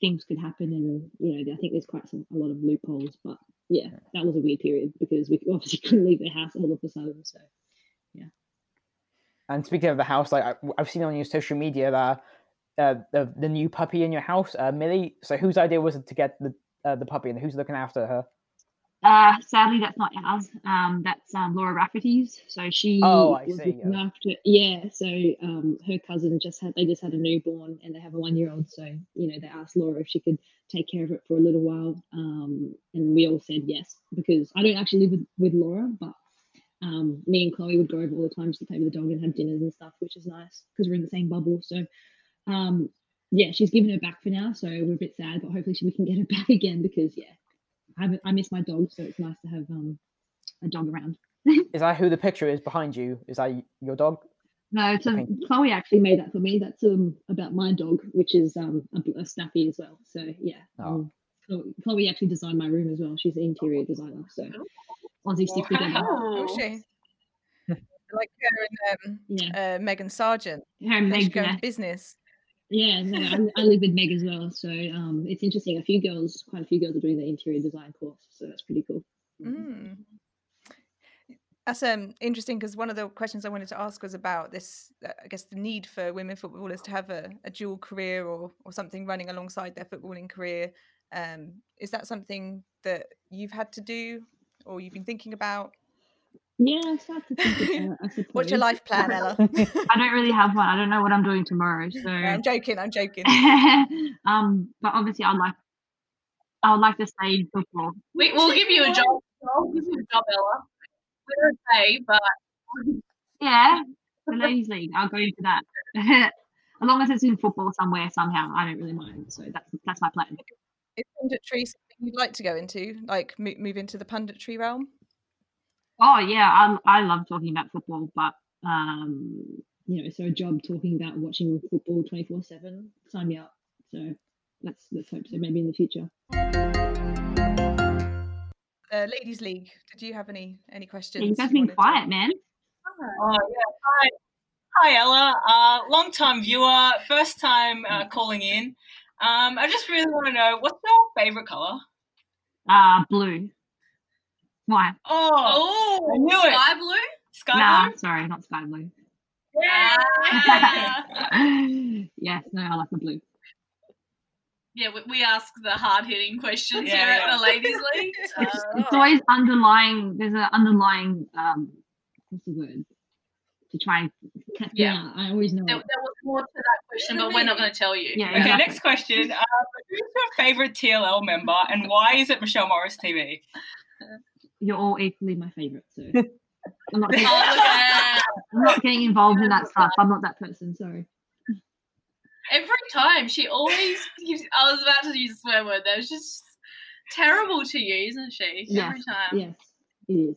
things could happen and you know i think there's quite some, a lot of loopholes but yeah that was a weird period because we obviously couldn't leave the house all of a sudden so yeah and speaking of the house like I, have seen on your social media that uh, the, the new puppy in your house uh, millie so whose idea was it to get the uh, the puppy and who's looking after her uh, sadly, that's not ours. Um, that's um, Laura Rafferty's. So she oh, I was see, yeah. after. Yeah. So um, her cousin just had they just had a newborn and they have a one year old. So you know they asked Laura if she could take care of it for a little while, um, and we all said yes because I don't actually live with, with Laura, but um, me and Chloe would go over all the time just to play with the dog and have dinners and stuff, which is nice because we're in the same bubble. So um, yeah, she's given her back for now, so we're a bit sad, but hopefully we can get her back again because yeah, I, I miss my dog, so it's nice to have um, a dog around. is that who the picture is behind you? Is that your dog? No, it's a, Chloe actually made that for me. That's um about my dog, which is um a, a snappy as well. So yeah, oh. um, Chloe actually designed my room as well. She's an interior designer, so Aussie stick together. Oh, she? like her and um, yeah. uh, Megan Sargent. Her and Meg, yeah. business. Yeah, no, I, I, live with Meg as well, so um, it's interesting. A few girls, quite a few girls, are doing the interior design course, so that's pretty cool. Mm. That's um, interesting because one of the questions I wanted to ask was about this. Uh, I guess the need for women footballers to have a, a dual career or or something running alongside their footballing career. Um, is that something that you've had to do or you've been thinking about? Yeah, I start to think about I. What's your life plan, Ella? I don't really have one. I don't know what I'm doing tomorrow. So I'm joking. I'm joking. um, but obviously, I'd like, I would like to stay in football. We, we'll give you a job. We'll give you a job, Ella. We don't pay, but yeah, the ladies' league. I'll go into that. as long as it's in football somewhere somehow, I don't really mind. So that's that's my plan. Is punditry something you'd like to go into? Like move, move into the punditry realm? Oh yeah, I I love talking about football, but um, you know, so a job talking about watching football twenty four seven, sign me up. So let's let's hope so. Maybe in the future. Uh, Ladies League. Did you have any any questions? Yeah, you guys been quiet, to... man. Oh yeah. Hi, hi Ella. Uh, long time viewer, first time uh, calling in. Um, I just really want to know what's your favorite color? Uh, blue. Why? Oh, oh I knew sky it. blue? Sky nah, blue? sorry, not sky blue. Yeah. yes, no, I like the blue. Yeah, we, we ask the hard hitting questions Yeah, here yeah. at the ladies' league. It's, it's always underlying. There's an underlying. Um, what's the word? To try and catch Yeah. I always know. There, there was more to that question, but we're not going to tell you. Yeah, Okay, exactly. next question. Um, who's your favorite TLL member and why is it Michelle Morris TV? You're all equally my favorite, so I'm not, getting, Oh, look I'm not getting involved in that stuff. I'm not that person. Sorry. Every time she always gives. I was about to use a swear word. That was just terrible to you, isn't she? Every time. Yes, it is.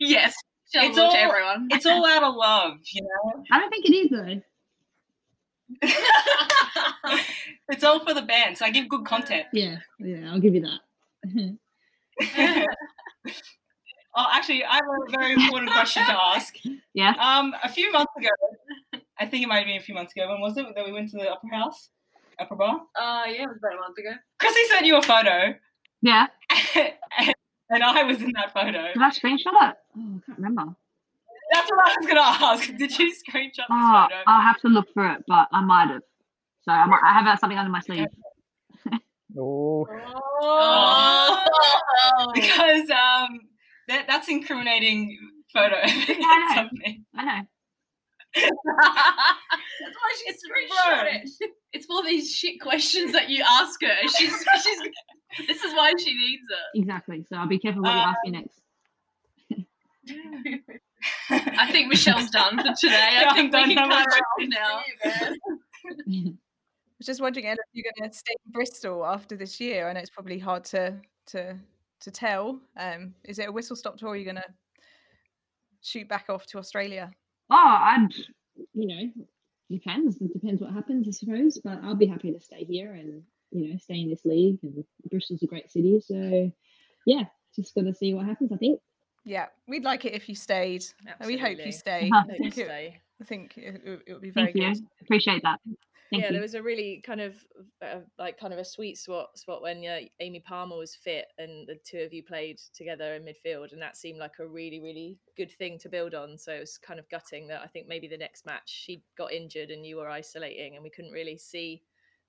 Yes. It's all- everyone. It's all out of love, you know? I don't think it is though. it's all for the band, so I give good content. Yeah, yeah, I'll give you that. Oh, actually, I have a very important question to ask. yeah. Um, a few months ago, I think it might have been a few months ago. When was it that we went to the Upper House, Upper Bar? Uh, yeah, it was about a month ago. Chrissy sent you a photo, Yeah. and, and I was in that photo. Did I screenshot it? Oh, I can't remember. That's what I was gonna ask. Did you screenshot this Oh, photo? I'll have to look for it, but I might have. So I, might, I have uh, something under my sleeve. Oh, Oh. because um, that, that's incriminating photo I know. of. I know. That's why she's It's screenshot it. It's for these shit questions that you ask her. She's she's. This is why she needs it. Exactly. So I'll be careful what you ask me next. I think Michelle's done for today. I think I'm we can I'm cut her off now. I was just wondering, Ella, if you're going to stay in Bristol after this year. I know it's probably hard to to to tell. Um, is it a whistle stop tour? Or are you going to shoot back off to Australia? Oh, I'd, you know, depends. It depends what happens, I suppose. But I'll be happy to stay here and, you know, stay in this league. And Bristol's a great city. So, yeah, just got to see what happens, I think. Yeah, we'd like it if you stayed. and We hope you stay. I Hope you think it, stay. I think it, it, it would be very Thank you. good. Appreciate that. Thank yeah, you. there was a really kind of uh, like kind of a sweet spot spot when uh, Aimee Palmer was fit and the two of you played together in midfield, and that seemed like a really really good thing to build on. So it was kind of gutting that I think maybe the next match she got injured and you were isolating, and we couldn't really see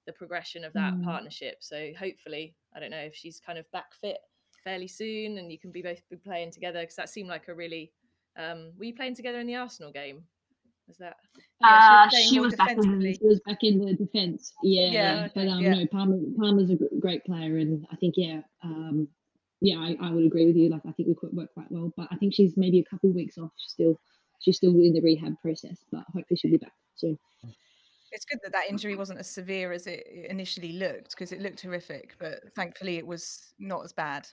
the progression of that Mm. partnership. So hopefully, I don't know if she's kind of back fit fairly soon, and you can be both be playing together because that seemed like a really. Um, were you playing together in the Arsenal game? Was that? Yeah, Uh, she was playing she was back in she was back in the defense. Yeah, Yeah, but um, yeah. no, Palmer Palmer's a great player, and I think yeah, um, yeah, I, I would agree with you. Like I think we could work quite well, but I think she's maybe a couple weeks off still. She's still in the rehab process, but hopefully she'll be back soon. It's good that that injury wasn't as severe as it initially looked because it looked horrific, but thankfully it was not as bad.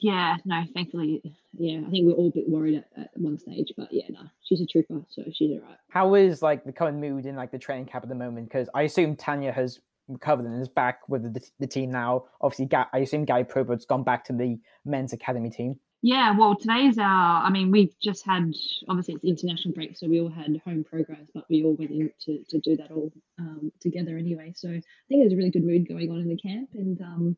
Yeah, no, thankfully, yeah, I think we are all a bit worried at, at one stage, but yeah, no, she's a trooper, so she's all right. how is like the current mood in like the training camp at the moment? Because I assume Tanya has recovered and is back with the, the team now. Obviously, Ga- I assume Gary Probert's gone back to the men's academy team. Yeah, well, today's our. I mean, we've just had obviously it's international break, so we all had home programs, but we all went in to, to do that all um, together anyway. So I think there's a really good mood going on in the camp, and um,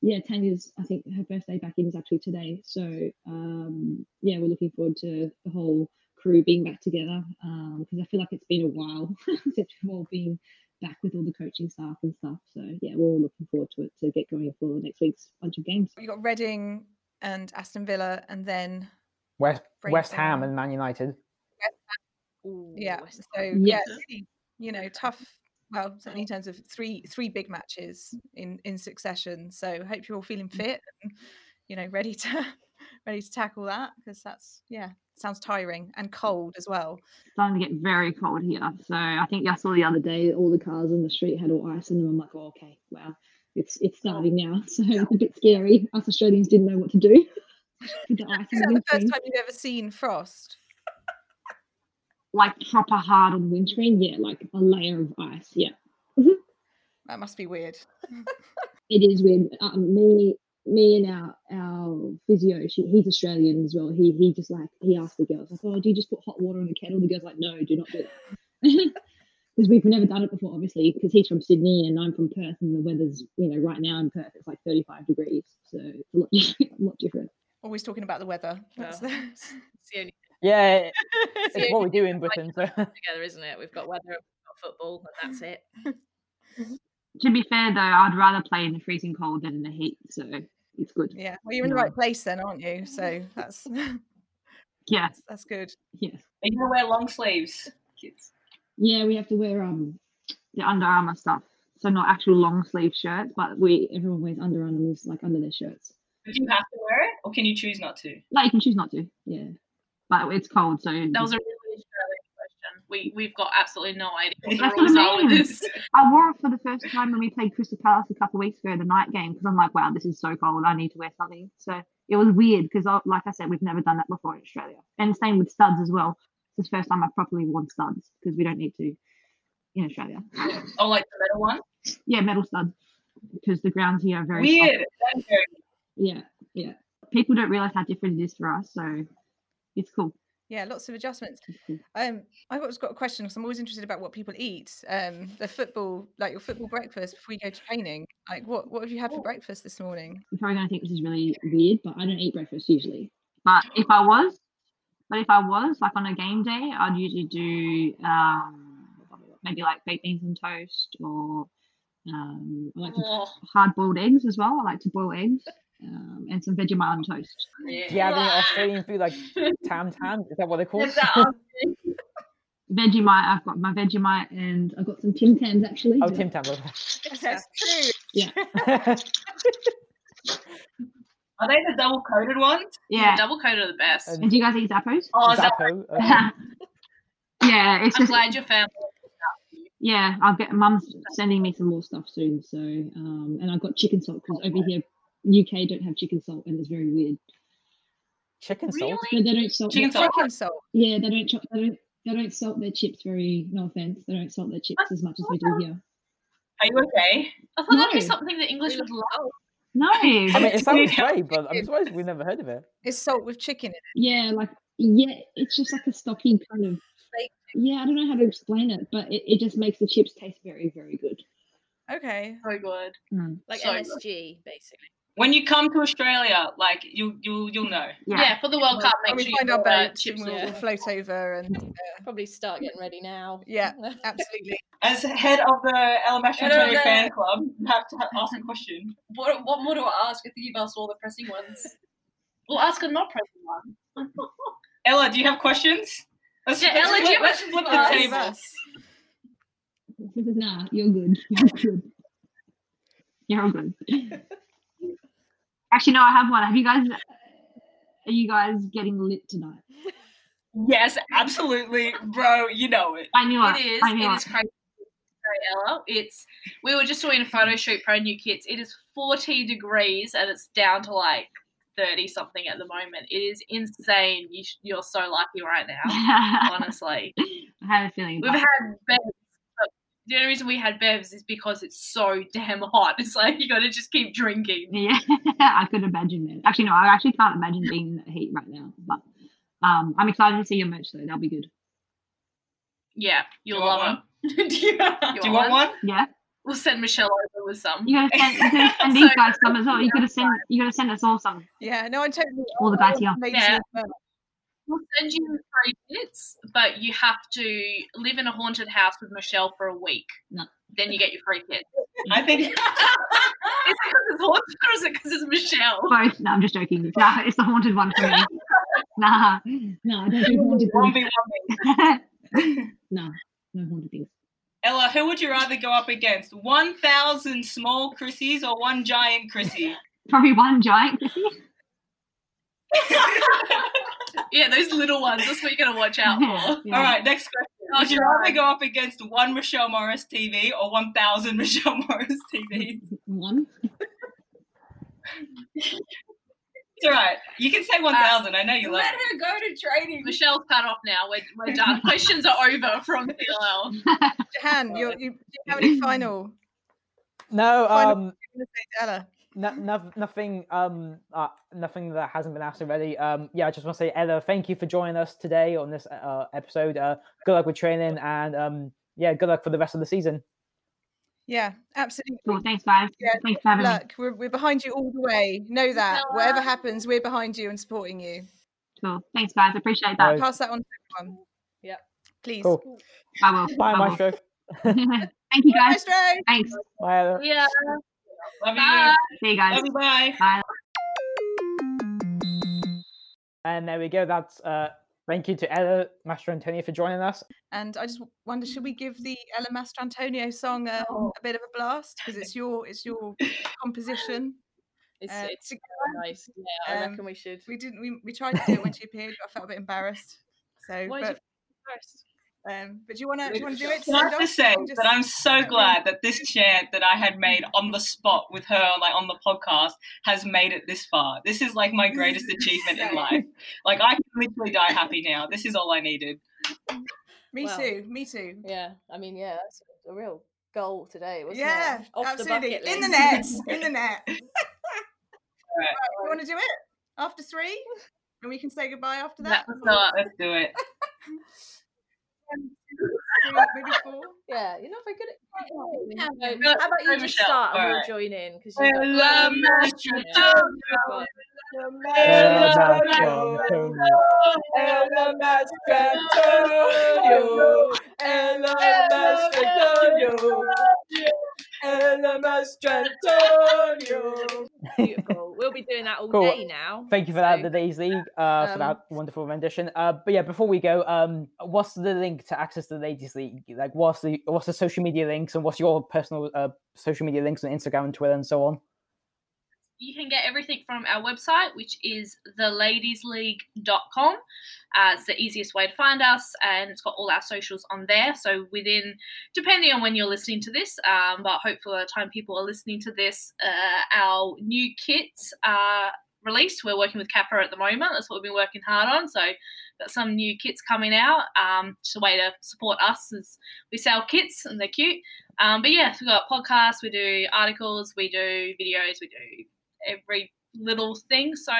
yeah, Tanya's. I think her first day back in is actually today. So um, yeah, we're looking forward to the whole crew being back together because I feel like it's been a while since we've all been back with all the coaching staff and stuff. So yeah, we're all looking forward to it to get going for next week's bunch of games. You got Reading and Aston Villa, and then West West Ham and Man United. Ooh, yeah, West so Ham. yeah, you know, tough. Well, certainly in terms of three three big matches in in succession. So hope you're all feeling mm. fit and you know ready to ready to tackle that because that's yeah sounds tiring and mm. cold as well. It's starting to get very cold here. So I think I saw the other day all the cars on the street had all ice in them. I'm like, oh, okay, wow, it's it's oh. starting now. So it's a bit scary. Us Australians didn't know what to do. Is that the first time you've ever seen frost? Like proper hard on the windscreen, yeah, like a layer of ice. Yeah, That must be weird. it is weird. Um, me, me and our our physio, she, he's Australian as well. He he just like he asked the girls like, oh, do you just put hot water on the kettle? The girls like, no, do not do that. Because we've never done it before, obviously, because he's from Sydney and I'm from Perth, and the weather's, you know, right now in Perth it's like 35 degrees, so it's a lot, a lot different. Always talking about the weather. Well, That's the, it's the only Yeah, It's it's what we do in Britain. So together, isn't it? We've got weather, we've got football, and that's it. To be fair though, I'd rather play in the freezing cold than in the heat, so it's good. Yeah. Well, you're in the right place then, aren't you? So that's Yeah, that's, that's good. yes. Are you gonna wear long sleeves, kids? Yeah, we have to wear um the Under Armour stuff. So not actual long sleeve shirts, but we everyone wears Under Armours like under their shirts. Do you have to wear it, or can you choose not to? Like you can choose not to. Yeah, but it's cold, so That was a really Australian question. We we've got absolutely no idea what the rules are with this. I wore it for the first time when we played Crystal Palace a couple of weeks ago, the night game, because I'm like, wow, this is so cold. I need to wear something. So it was weird because, like I said, we've never done that before in Australia. And same with studs as well. It's the first time I've properly worn studs because we don't need to in Australia. Oh, like the metal one? yeah, metal studs because the grounds here are very. Weird. That is very Yeah, yeah. People don't realize how different it is for us, so it's cool. Yeah, lots of adjustments. Um, I've just got a question because I'm always interested about what people eat. Um, the football, like your football breakfast before you go to training. Like, what what have you had for breakfast this morning? You're probably gonna think this is really weird, but I don't eat breakfast usually. But if I was, but if I was like on a game day, I'd usually do um, maybe like baked beans and toast, or um, I like to Oh, hard boiled eggs as well. I like to boil eggs um, and some Vegemite on toast. do you have any Australian food like tam tam? Is that what they're called? Is that us? Vegemite, I've got my Vegemite and I've got some Tim Tams actually. oh, Tim Tam. That's true. Yeah, Are they the double coated ones? yeah. double coated are the best. And- And do you guys eat Zappos? Oh, is that Zappo. okay. yeah, it's I'm just glad your family. yeah. I'll get mum's sending me some more stuff soon. So um, and I've got chicken salt because over here UK don't have chicken salt and it's very weird. Chicken salt. So they don't salt. Chicken salt. Chicken salt. Yeah, they don't. chop- They don't. They don't salt their chips very. No offense, they don't salt their chips as much as we do here. Are you okay? I thought that'd be something the English would love. No. I mean, it sounds Yeah. great, but I'm surprised we've never heard of it. It's salt with chicken in it. yeah, like yeah, it's just like a stocky kind of. Fake. Yeah, I don't know how to explain it, but it, it just makes the chips taste very, very good. Okay. So good. Mm. Like So good. MSG, basically. When you come to Australia, like you you you'll know. Yeah. yeah for the World Cup, When make we sure find you our order boats, chips and we'll, and we'll float over and uh, Probably start getting ready now. yeah, absolutely. As head of the Elementary I know. fan club, you have to ha- ask a question. What, what more do I ask? I think you've asked all the pressing ones. We'll ask a not pressing one. Ella, do you have questions? Let's, Yeah, let's Ella, do flip, you let's have flip the questions? table. Us. Nah, you're good. You're good. You're all good. Actually, no, I have one. Have you guys? Are you guys getting lit tonight? Yes, absolutely, bro. You know it. I knew it. It is. I knew It is crazy. Ella. It's we were just doing a photo shoot for our new kits. It is 40 degrees and it's down to like 30 something at the moment. It is insane. You sh- you're so lucky right now, honestly. I have a feeling. We've had bevs. But the only reason we had bevs is because it's so damn hot. It's like you got to just keep drinking. Yeah, I could imagine that. Actually, no, I actually can't imagine being in the heat right now. But um, I'm excited to see your merch though. That'll be good. Yeah, you'll you want love it. do you, You Do you want one? Yeah, We'll send Michelle over with some. you gotta send, you gotta send So- these guys some as well. You gotta send, you gotta send us all some. Yeah, no, I totally. All the guys here. ladies Yeah. As well. We'll send you three bits, but you have to live in a haunted house with Michelle for a week. No. Then you get your free kit. I think Is it because it's haunted or is it because it's Michelle? Both. No, I'm just joking. Nah, it's the haunted one for me. Nah, no, I don't do haunted one things. one. no, no haunted things. Ella, who would you rather go up against? One thousand small Chrissies or one giant Chrissy? Probably one giant. Yeah, those little ones. That's what you're gonna watch out for. Yeah. All right, next question. Oh, Would you God. rather go up against one Michelle Morris TV or one thousand Michelle Morris TV? One. It's all right. You can say one thousand. I know you love let it. her go to training. Michelle's cut off now. We're, we're done. Questions are over from TLL. Jahan, you're, you, do you have any final? No, Final- um, thing to say to Ella? no, no, nothing, um, uh, nothing that hasn't been asked already. Um, yeah, I just want to say, Ella, thank you for joining us today on this uh, episode. Uh, good luck with training, and um, yeah, good luck for the rest of the season. Yeah, absolutely. Cool. Thanks, guys. Yeah, Thanks for having me. Look, we're, we're behind you all the way. Know that. Whatever happens, we're behind you and supporting you. Cool. Thanks, guys. Appreciate No that. worries. Pass that on to everyone. Yep. Please. Cool. I will. Bye, I will. Maestro. Thank you, Bye, guys. Maestro. Thanks. Bye, Ella. Yeah. Love you. Bye. See you guys. Love you. Bye. Bye. And there we go. That's uh, thank you to Ella, Mastrantonio for joining us. And I just wonder, should we give the Ella Mastrantonio song a, a bit of a blast because it's your it's your composition. It's, Uh, it's to- nice. Yeah, I um, reckon we should. we didn't we, we tried to do it when she appeared, but I felt a bit embarrassed. So, Why did you but, first? Um, but do you want to do you want to do it? Can I just say just... that I'm so glad that this chair that I had made on the spot with her, like on the podcast, has made it this far. This is like my greatest achievement in life. Like I can literally die happy now. This is all I needed. Me Well, too. Me too. Yeah, I mean, yeah, that's a real goal today, wasn't Yeah, it? Off absolutely. the in the net. In the net. Right. You want to do it after three, and we can say goodbye after That that. was not. Let's do it. One, two, three, maybe four. Yeah, you're not very good at. Yeah. So, how about you just Michelle. start and we'll Alright. join in because I you love Yeah. Ella, Master Ella Mastrantonio, Ella Mastrantonio, Ella Mastrantonio. Beautiful. We'll be doing that all Cool. day now. Thank you for that, the Ladies League, uh, for um, that wonderful rendition. Uh, but yeah, before we go, um, what's the link to access the Ladies League? Like, what's the what's the social media links, and what's your personal uh, social media links on Instagram and Twitter and so on? You can get everything from our website, which is theladiesleague.com. Uh, it's the easiest way to find us, and it's got all our socials on there. So within, depending on when you're listening to this, um, but hopefully by the time people are listening to this, uh, our new kits are released. We're working with Kappa at the moment. That's what we've been working hard on. So got some new kits coming out. Um, just a way to support us as we sell kits and they're cute. Um, but yeah, we've got podcasts, we do articles, we do videos, we do every little thing. So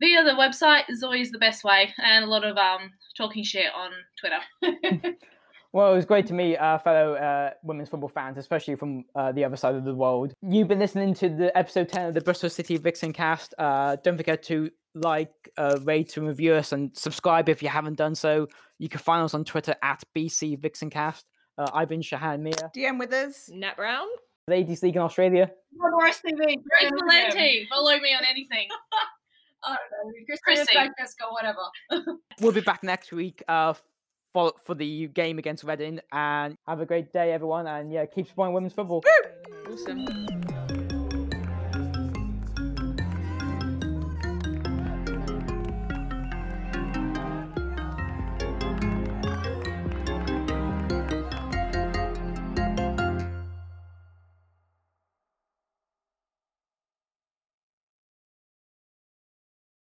via the website is always the best way, and a lot of um talking shit on Twitter. Well, it was great to meet uh, fellow uh, women's football fans, especially from uh, the other side of the world. You've been listening to the episode 10 of the Bristol City Vixen cast. Uh, don't forget to like, uh, rate, and review us, and subscribe if you haven't done so. You can find us on Twitter at BC Vixencast. Uh, I've been Shahan Mia, DM with us. Nat Brown. Ladies League in Australia. Morris TV. Grace Valenti, follow me on anything. I don't know. Christina Chrissy. Francesca, whatever. We'll be back next week uh, for, for the game against Reading. And have a great day, everyone. And yeah, keep supporting women's football. Awesome.